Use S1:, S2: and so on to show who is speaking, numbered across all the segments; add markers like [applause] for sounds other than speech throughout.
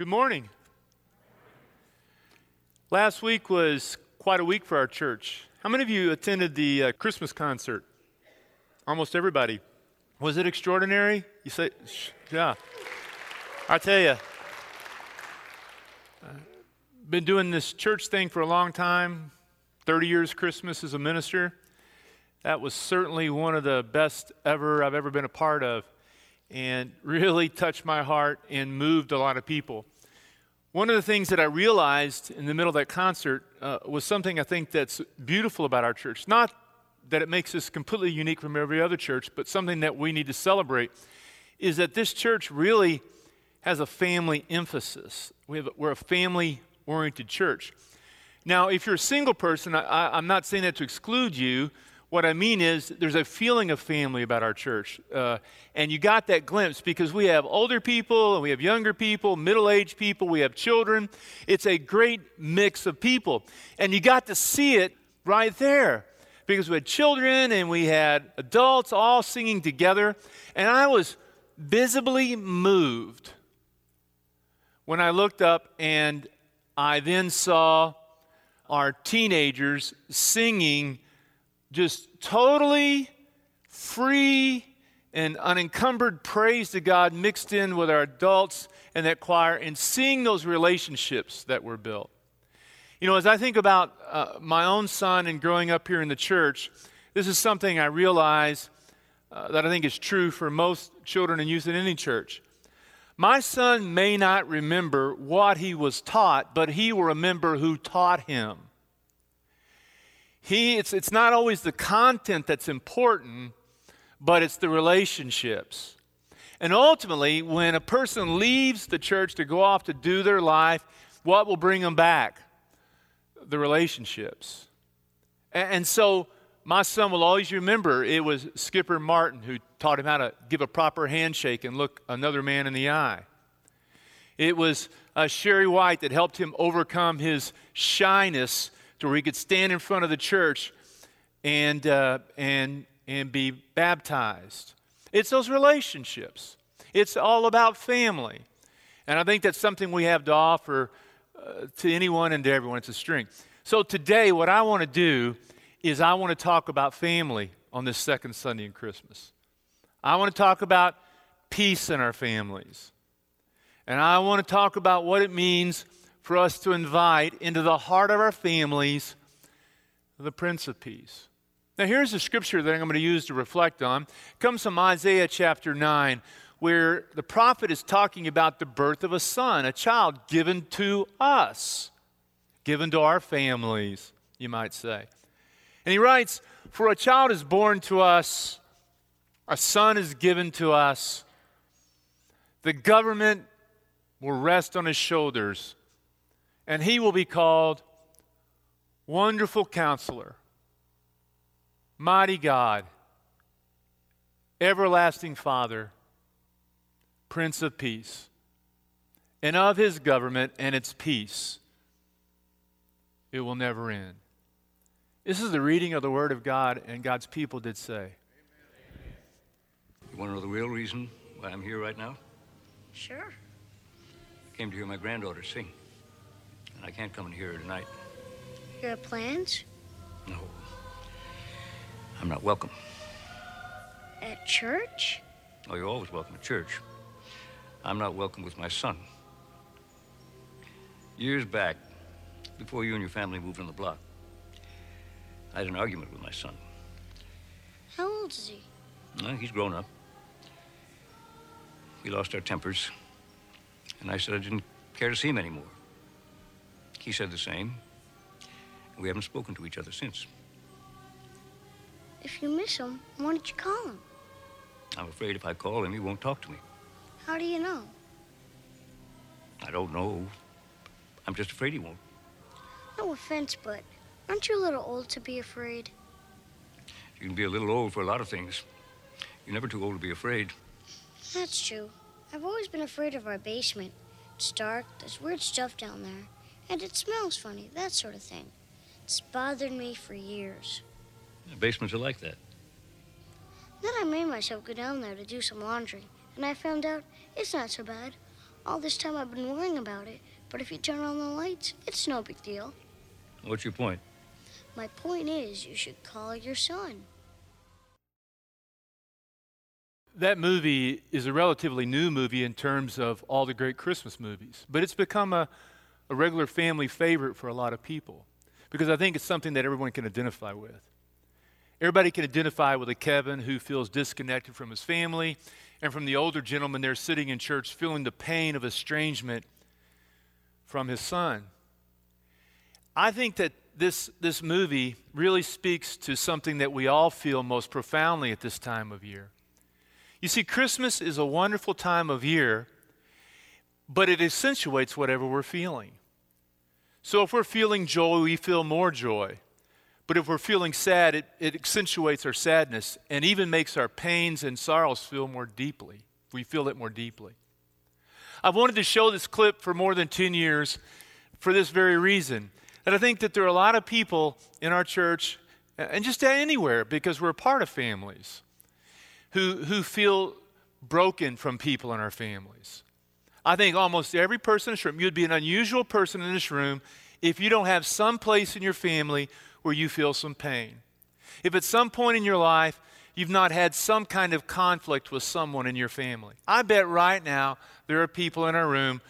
S1: Good morning. Last week was quite a week for our church. How many of you attended the uh, Christmas concert? Almost everybody. Was it extraordinary? You say, yeah. I tell you, uh, been doing this church thing for a long time. 30 years Christmas as a minister. That was certainly one of the best ever I've ever been a part of and [laughs] really touched my heart and moved a lot of people. One of the things that I realized in the middle of that concert uh, was something I think that's beautiful about our church. Not that it makes us completely unique from every other church, but something that we need to celebrate is that this church really has a family emphasis. We have, we're a family oriented church. Now, if you're a single person, I, I'm not saying that to exclude you, what I mean is, there's a feeling of family about our church. Uh, and you got that glimpse because we have older people and we have younger people, middle aged people, we have children. It's a great mix of people. And you got to see it right there because we had children and we had adults all singing together. And I was visibly moved when I looked up and I then saw our teenagers singing just totally free and unencumbered praise to God mixed in with our adults and that choir and seeing those relationships that were built. You know, as I think about uh, my own son and growing up here in the church, this is something I realize uh, that I think is true for most children and youth in any church. My son may not remember what he was taught, but he will remember who taught him. He, it's, it's not always the content that's important, but it's the relationships. And ultimately, when a person leaves the church to go off to do their life, what will bring them back? The relationships. And, and so, my son will always remember it was Skipper Martin who taught him how to give a proper handshake and look another man in the eye. It was uh, Sherry White that helped him overcome his shyness to where he could stand in front of the church and, uh, and, and be baptized. It's those relationships, it's all about family. And I think that's something we have to offer uh, to anyone and to everyone. It's a strength. So today, what I want to do is I want to talk about family on this second Sunday in Christmas. I want to talk about peace in our families. And I want to talk about what it means for us to invite into the heart of our families the Prince of Peace. Now, here's a scripture that I'm going to use to reflect on. It comes from Isaiah chapter 9, where the prophet is talking about the birth of a son, a child given to us, given to our families, you might say. And he writes, For a child is born to us, a son is given to us, the government will rest on his shoulders and he will be called Wonderful Counselor, Mighty God, Everlasting Father, Prince of Peace. And of his government and its peace, it will never end. This is the reading of the Word of God, and God's people did say.
S2: You want to know the real reason why I'm here right now?
S3: Sure.
S2: I came to hear my granddaughter sing and I can't come in here tonight.
S3: You have plans?
S2: No. I'm not welcome.
S3: At church?
S2: Oh, you're always welcome at church. I'm not welcome with my son. Years back, before you and your family moved on the block, I had an argument with my son.
S3: How old is he?
S2: Well, he's grown up. We lost our tempers, and I said I didn't care to see him anymore. He said the same. We haven't spoken to each other since.
S3: If you miss him, why don't you call him?
S2: I'm afraid if I call him, he won't talk to me.
S3: How do you know?
S2: I don't know. I'm just afraid he won't.
S3: No offense, but aren't you a little old to be afraid?
S2: You can be a little old for a lot of things. You're never too old to be afraid.
S3: That's true. I've always been afraid of our basement. It's dark, there's weird stuff down there. And it smells funny, that sort of thing. It's bothered me for years.
S2: The basements are like that.
S3: Then I made myself go down there to do some laundry, and I found out it's not so bad. All this time I've been worrying about it, but if you turn on the lights, it's no big deal.
S2: What's your point?
S3: My point is, you should call your son.
S1: That movie is a relatively new movie in terms of all the great Christmas movies, but it's become a, a regular family favorite for a lot of people because I think it's something that everyone can identify with. Everybody can identify with a Kevin who feels disconnected from his family and from the older gentleman there sitting in church feeling the pain of estrangement from his son. I think that this, this movie really speaks to something that we all feel most profoundly at this time of year. You see, Christmas is a wonderful time of year, but it accentuates whatever we're feeling. So if we're feeling joy, we feel more joy. But if we're feeling sad, it, it accentuates our sadness and even makes our pains and sorrows feel more deeply. We feel it more deeply. I've wanted to show this clip for more than 10 years for this very reason. That I think that there are a lot of people in our church and just anywhere because we're a part of families who, who feel broken from people in our families. I think almost every person in this room, you'd be an unusual person in this room if you don't have some place in your family where you feel some pain. If at some point in your life you've not had some kind of conflict with someone in your family. I bet right now there are people in our room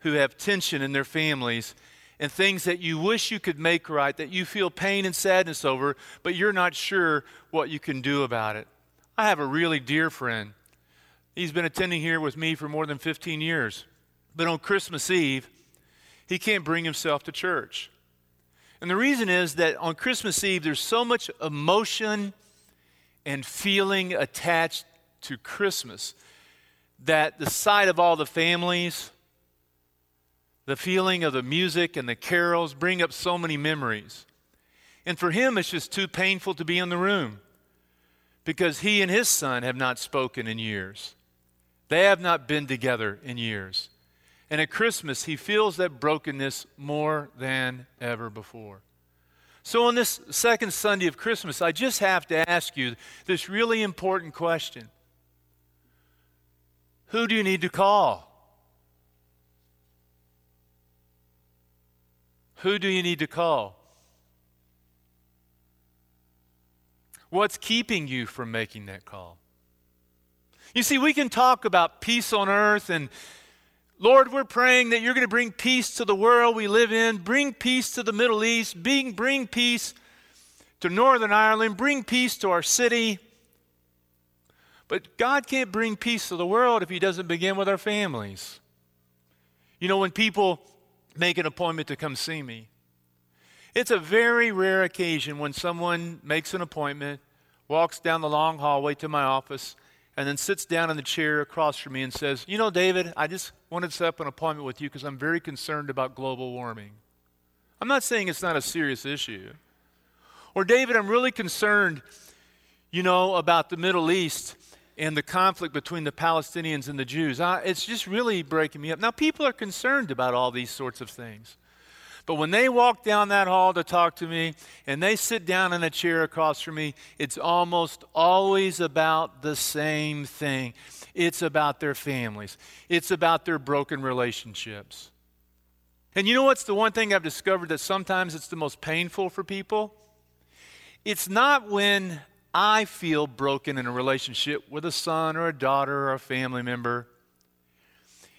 S1: who have tension in their families and things that you wish you could make right, that you feel pain and sadness over, but you're not sure what you can do about it. I have a really dear friend. He's been attending here with me for more than 15 years. But on Christmas Eve, he can't bring himself to church. And the reason is that on Christmas Eve, there's so much emotion and feeling attached to Christmas that the sight of all the families, the feeling of the music and the carols bring up so many memories. And for him, it's just too painful to be in the room because he and his son have not spoken in years. They have not been together in years. And at Christmas, he feels that brokenness more than ever before. So, on this second Sunday of Christmas, I just have to ask you this really important question Who do you need to call? Who do you need to call? What's keeping you from making that call? You see, we can talk about peace on earth and Lord, we're praying that you're going to bring peace to the world we live in, bring peace to the Middle East, bring, bring peace to Northern Ireland, bring peace to our city. But God can't bring peace to the world if He doesn't begin with our families. You know, when people make an appointment to come see me, it's a very rare occasion when someone makes an appointment, walks down the long hallway to my office, and then sits down in the chair across from me and says, You know, David, I just wanted to set up an appointment with you because I'm very concerned about global warming. I'm not saying it's not a serious issue. Or, David, I'm really concerned, you know, about the Middle East and the conflict between the Palestinians and the Jews. I, it's just really breaking me up. Now, people are concerned about all these sorts of things. But when they walk down that hall to talk to me and they sit down in a chair across from me, it's almost always about the same thing. It's about their families, it's about their broken relationships. And you know what's the one thing I've discovered that sometimes it's the most painful for people? It's not when I feel broken in a relationship with a son or a daughter or a family member.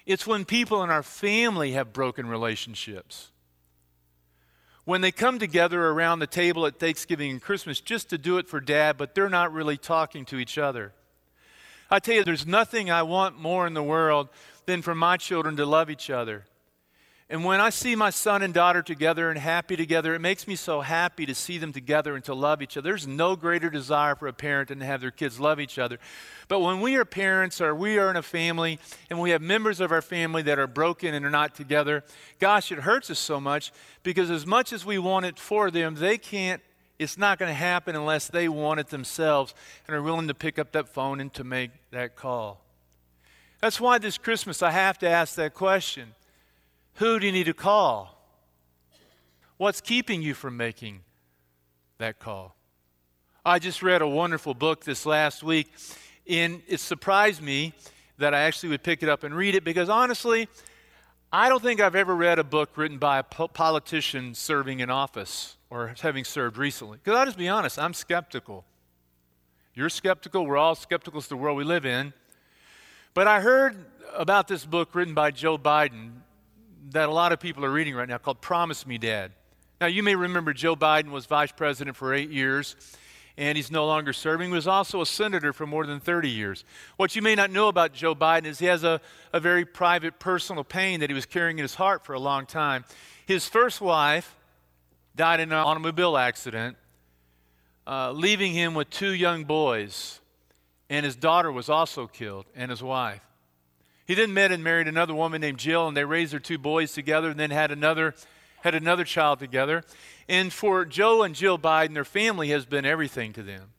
S1: It's when people in our family have broken relationships when they come together around the table at Thanksgiving and Christmas just to do it for dad, but they're not really talking to each other. I tell you, there's nothing I want more in the world than for my children to love each other. And when I see my son and daughter together and happy together, it makes me so happy to see them together and to love each other. There's no greater desire for a parent than to have their kids love each other. But when we are parents or we are in a family and we have members of our family that are broken and are not together, gosh, it hurts us so much because as much as we want it for them, they can't, it's not going to happen unless they want it themselves and are willing to pick up that phone and to make that call. That's why this Christmas I have to ask that question who do you need to call? What's keeping you from making that call? I just read a wonderful book this last week, and it surprised me that I actually would pick it up and read it because honestly, I don't think I've ever read a book written by a po- politician serving in office or having served recently. Because I'll just be honest, I'm skeptical. You're skeptical. We're all skeptical. It's the world we live in. But I heard about this book written by Joe Biden that a lot of people are reading right now called Promise Me Dad. Now, you may remember Joe Biden was vice president for eight years, and he's no longer serving. He was also a senator for more than 30 years. What you may not know about Joe Biden is he has a, a very private personal pain that he was carrying in his heart for a long time. His first wife died in an automobile accident, uh, leaving him with two young boys, and his daughter was also killed, and his wife. He then met and married another woman named Jill, and they raised their two boys together, and then had another had another child together. And for Joe and Jill Biden, their family has been everything to them.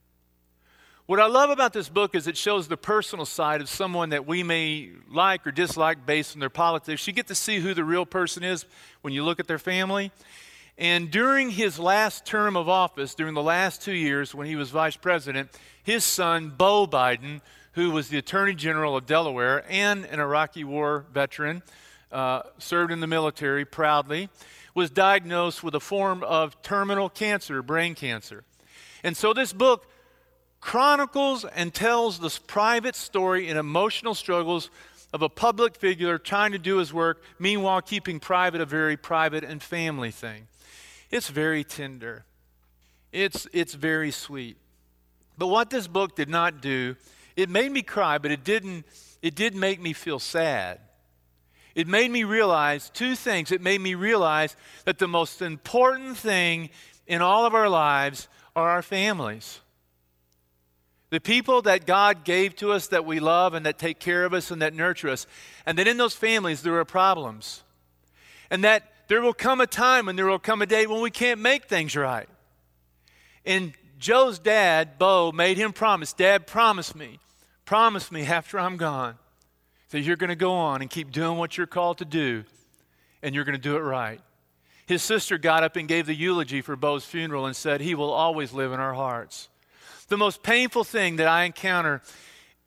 S1: What I love about this book is it shows the personal side of someone that we may like or dislike based on their politics. You get to see who the real person is when you look at their family. And during his last term of office, during the last two years when he was vice president, his son, Beau Biden, who was the attorney general of Delaware and an Iraqi war veteran, uh, served in the military proudly was diagnosed with a form of terminal cancer, brain cancer. And so this book chronicles and tells this private story and emotional struggles of a public figure trying to do his work, meanwhile keeping private a very private and family thing. It's very tender. It's, it's very sweet. But what this book did not do, it made me cry, but it didn't, it did make me feel sad. It made me realize two things. It made me realize that the most important thing in all of our lives are our families. The people that God gave to us that we love and that take care of us and that nurture us. And that in those families there are problems. And that there will come a time and there will come a day when we can't make things right. And Joe's dad, Beau, made him promise Dad, promise me, promise me after I'm gone that you're going to go on and keep doing what you're called to do, and you're going to do it right. His sister got up and gave the eulogy for Beau's funeral and said, He will always live in our hearts. The most painful thing that I encounter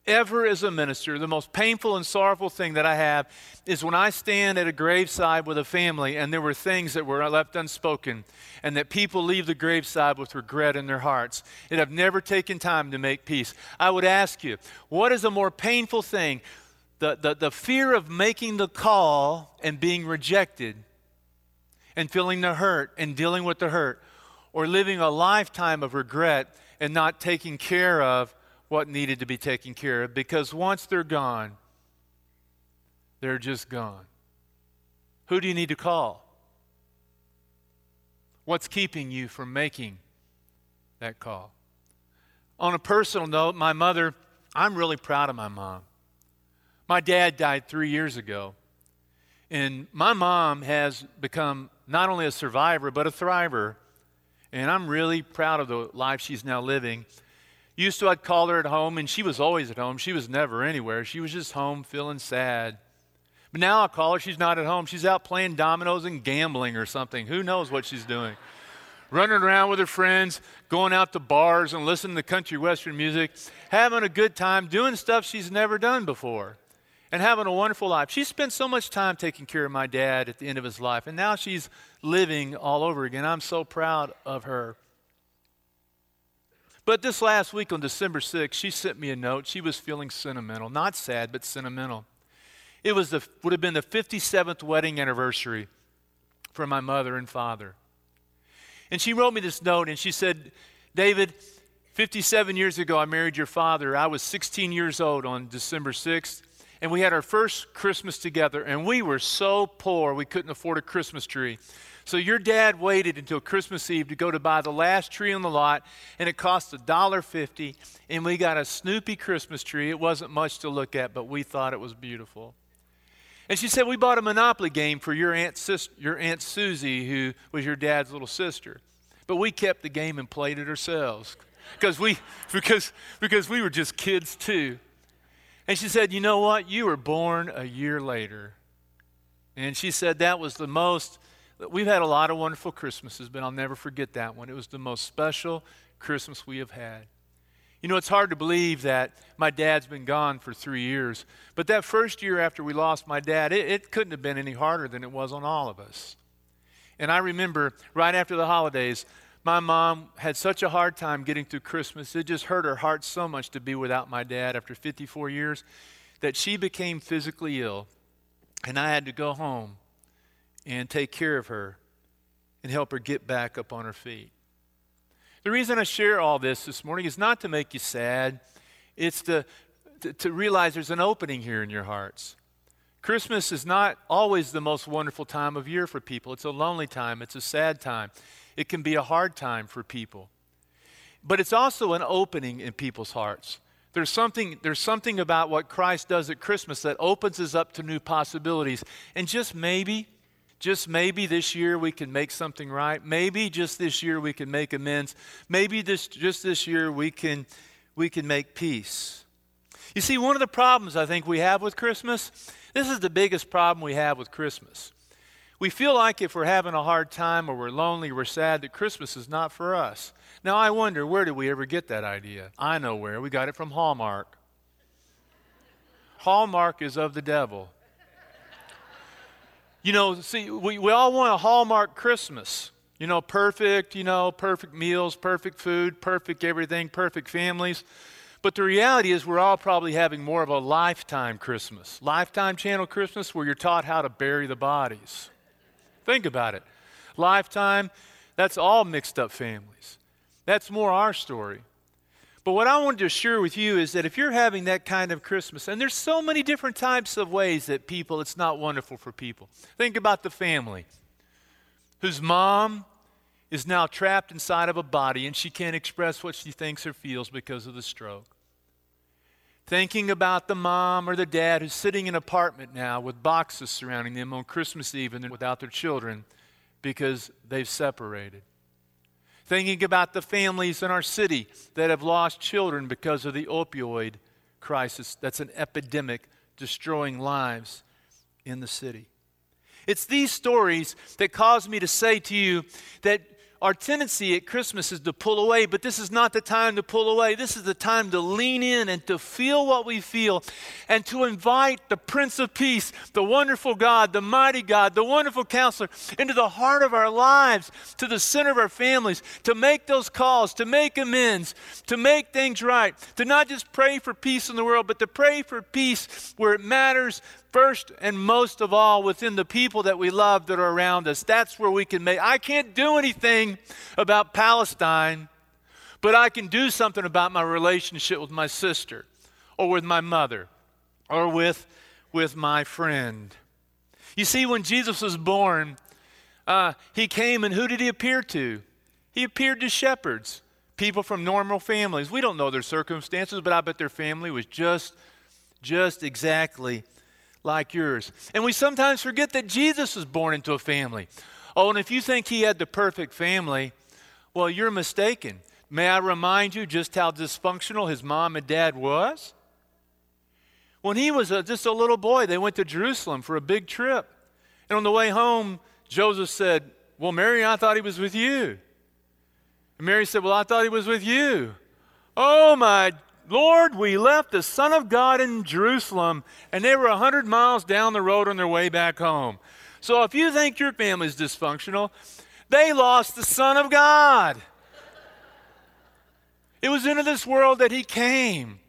S1: ever as a minister, the most painful and sorrowful thing that I have is when I stand at a graveside with a family and there were things that were left unspoken and that people leave the graveside with regret in their hearts and have never taken time to make peace. I would ask you, what is a more painful thing? the, the, the fear of making the call and being rejected and feeling the hurt and dealing with the hurt, or living a lifetime of regret and not taking care of what needed to be taken care of because once they're gone, they're just gone. Who do you need to call? What's keeping you from making that call? On a personal note, my mother, I'm really proud of my mom. My dad died three years ago. And my mom has become not only a survivor, but a thriver. And I'm really proud of the life she's now living. Used to, I'd call her at home, and she was always at home. She was never anywhere. She was just home feeling sad. But now I call her, she's not at home. She's out playing dominoes and gambling or something. Who knows what she's doing? Running around with her friends, going out to bars and listening to country western music, having a good time, doing stuff she's never done before and having a wonderful life. She spent so much time taking care of my dad at the end of his life, and now she's living all over again. I'm so proud of her. But this last week on December 6th, she sent me a note. She was feeling sentimental, not sad, but sentimental. It was the, would have been the 57th wedding anniversary for my mother and father. And she wrote me this note, and she said, David, 57 years ago, I married your father. I was 16 years old on December 6th and we had our first Christmas together, and we were so poor we couldn't afford a Christmas tree. So your dad waited until Christmas Eve to go to buy the last tree on the lot, and it cost $1.50, and we got a Snoopy Christmas tree. It wasn't much to look at, but we thought it was beautiful. And she said, We bought a Monopoly game for your Aunt, Sis- your Aunt Susie, who was your dad's little sister. But we kept the game and played it ourselves because we, because, because we were just kids too. And she said, You know what? You were born a year later. And she said that was the most, we've had a lot of wonderful Christmases, but I'll never forget that one. It was the most special Christmas we have had. You know, it's hard to believe that my dad's been gone for three years. But that first year after we lost my dad, it, it couldn't have been any harder than it was on all of us. And I remember right after the holidays, my mom had such a hard time getting through Christmas. It just hurt her heart so much to be without my dad after 54 years that she became physically ill. And I had to go home and take care of her and help her get back up on her feet. The reason I share all this this morning is not to make you sad, it's to, to, to realize there's an opening here in your hearts. Christmas is not always the most wonderful time of year for people. It's a lonely time, it's a sad time, it can be a hard time for people. But it's also an opening in people's hearts. There's something, there's something about what Christ does at Christmas that opens us up to new possibilities. And just maybe, just maybe this year we can make something right. Maybe just this year we can make amends. Maybe this, just this year we can, we can make peace. You see, one of the problems I think we have with Christmas, this is the biggest problem we have with Christmas. We feel like if we're having a hard time or we're lonely, we're sad, that Christmas is not for us. Now, I wonder, where did we ever get that idea? I know where. We got it from Hallmark. Hallmark is of the devil. You know, see, we, we all want a Hallmark Christmas. You know, perfect, you know, perfect meals, perfect food, perfect everything, perfect families. But the reality is, we're all probably having more of a lifetime Christmas. Lifetime channel Christmas where you're taught how to bury the bodies. Think about it. Lifetime, that's all mixed up families. That's more our story. But what I wanted to share with you is that if you're having that kind of Christmas, and there's so many different types of ways that people, it's not wonderful for people. Think about the family whose mom is now trapped inside of a body and she can't express what she thinks or feels because of the stroke. Thinking about the mom or the dad who's sitting in an apartment now with boxes surrounding them on Christmas Eve and without their children because they've separated thinking about the families in our city that have lost children because of the opioid crisis that's an epidemic destroying lives in the city. It's these stories that cause me to say to you that our tendency at Christmas is to pull away, but this is not the time to pull away. This is the time to lean in and to feel what we feel and to invite the Prince of Peace, the wonderful God, the mighty God, the wonderful counselor into the heart of our lives, to the center of our families, to make those calls, to make amends, to make things right, to not just pray for peace in the world, but to pray for peace where it matters first and most of all within the people that we love that are around us. That's where we can make. I can't do anything about Palestine, but I can do something about my relationship with my sister or with my mother or with, with my friend. You see, when Jesus was born, uh, he came and who did he appear to? He appeared to shepherds, people from normal families. We don't know their circumstances, but I bet their family was just, just exactly like yours. And we sometimes forget that Jesus was born into a family. Oh, and if you think he had the perfect family, well, you're mistaken. May I remind you just how dysfunctional his mom and dad was? When he was a, just a little boy, they went to Jerusalem for a big trip. And on the way home, Joseph said, Well, Mary, I thought he was with you. And Mary said, Well, I thought he was with you. Oh, my Lord, we left the Son of God in Jerusalem, and they were a 100 miles down the road on their way back home. So if you think your family's dysfunctional, they lost the Son of God. It was into this world that He came,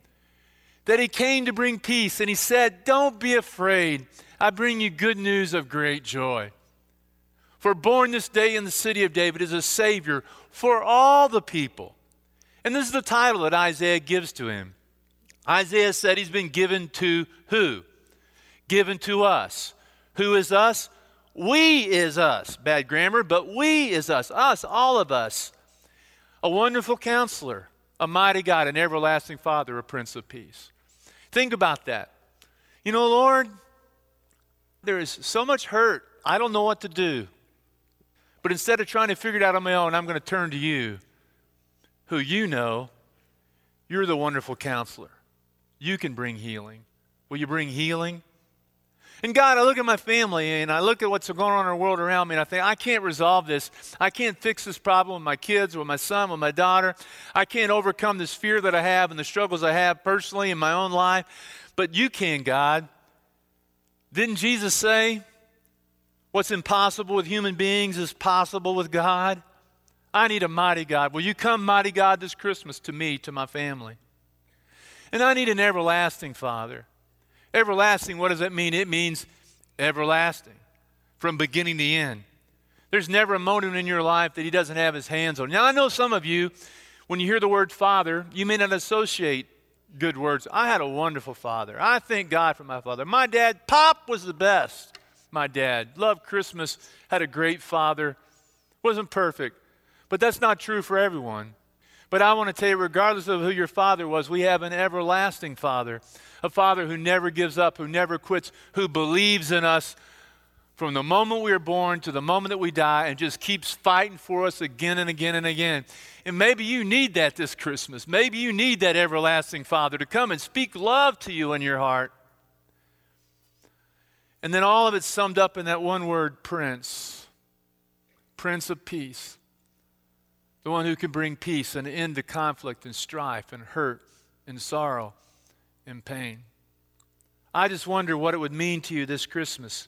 S1: that He came to bring peace, and He said, Don't be afraid. I bring you good news of great joy. For born this day in the city of David is a Savior for all the people. And this is the title that Isaiah gives to him. Isaiah said he's been given to who? Given to us. Who is us? We is us. Bad grammar, but we is us. Us, all of us. A wonderful counselor, a mighty God, an everlasting Father, a Prince of Peace. Think about that. You know, Lord, there is so much hurt. I don't know what to do. But instead of trying to figure it out on my own, I'm going to turn to you who you know, you're the wonderful counselor. You can bring healing. Will you bring healing? And God, I look at my family and I look at what's going on in our world around me and I think, I can't resolve this. I can't fix this problem with my kids, with my son, with my daughter. I can't overcome this fear that I have and the struggles I have personally in my own life. But you can, God. Didn't Jesus say, what's impossible with human beings is possible with God? I need a mighty God. Will you come, mighty God, this Christmas to me, to my family? And I need an everlasting Father. Everlasting, what does that mean? It means everlasting, from beginning to end. There's never a moment in your life that He doesn't have His hands on. Now, I know some of you, when you hear the word Father, you may not associate good words. I had a wonderful father. I thank God for my father. My dad, Pop, was the best. My dad loved Christmas, had a great father, wasn't perfect, but that's not true for everyone. But I want to tell you, regardless of who your father was, we have an everlasting father, a father who never gives up, who never quits, who believes in us from the moment we are born to the moment that we die and just keeps fighting for us again and again and again. And maybe you need that this Christmas. Maybe you need that everlasting Father to come and speak love to you in your heart. And then all of it summed up in that one word, Prince. Prince of Peace the one who can bring peace and end to conflict and strife and hurt and sorrow and pain. I just wonder what it would mean to you this Christmas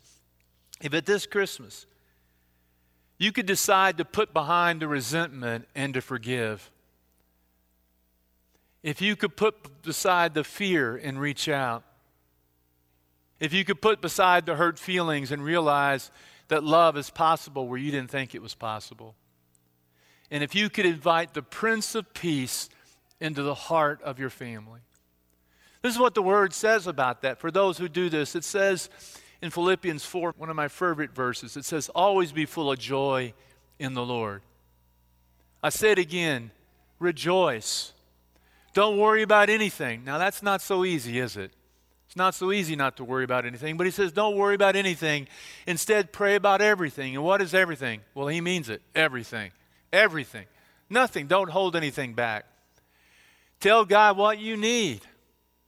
S1: if at this Christmas you could decide to put behind the resentment and to forgive. If you could put aside the fear and reach out. If you could put beside the hurt feelings and realize that love is possible where you didn't think it was possible and if you could invite the Prince of Peace into the heart of your family. This is what the word says about that. For those who do this, it says in Philippians 4, one of my favorite verses, it says, Always be full of joy in the Lord. I say it again rejoice. Don't worry about anything. Now, that's not so easy, is it? It's not so easy not to worry about anything, but he says, Don't worry about anything. Instead, pray about everything. And what is everything? Well, he means it everything. Everything. Nothing. Don't hold anything back. Tell God what you need.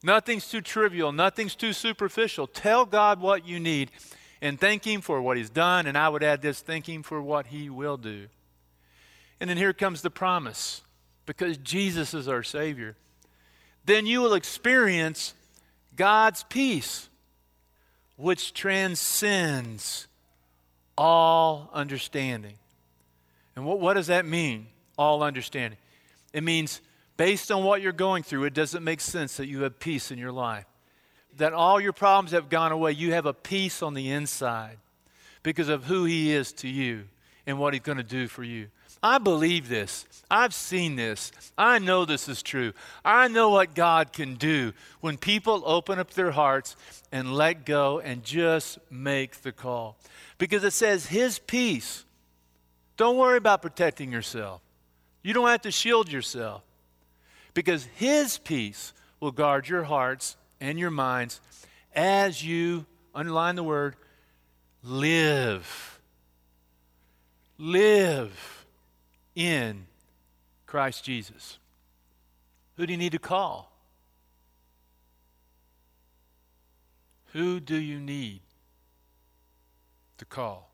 S1: Nothing's too trivial, nothing's too superficial. Tell God what you need and thank Him for what He's done. And I would add this thank Him for what He will do. And then here comes the promise because Jesus is our Savior. Then you will experience God's peace, which transcends all understanding. And what, what does that mean? All understanding. It means based on what you're going through, it doesn't make sense that you have peace in your life. That all your problems have gone away. You have a peace on the inside because of who He is to you and what He's going to do for you. I believe this. I've seen this. I know this is true. I know what God can do when people open up their hearts and let go and just make the call. Because it says His peace don't worry about protecting yourself. You don't have to shield yourself because His peace will guard your hearts and your minds as you, underline the word, live. Live in Christ Jesus. Who do you need to call? Who do you need to call?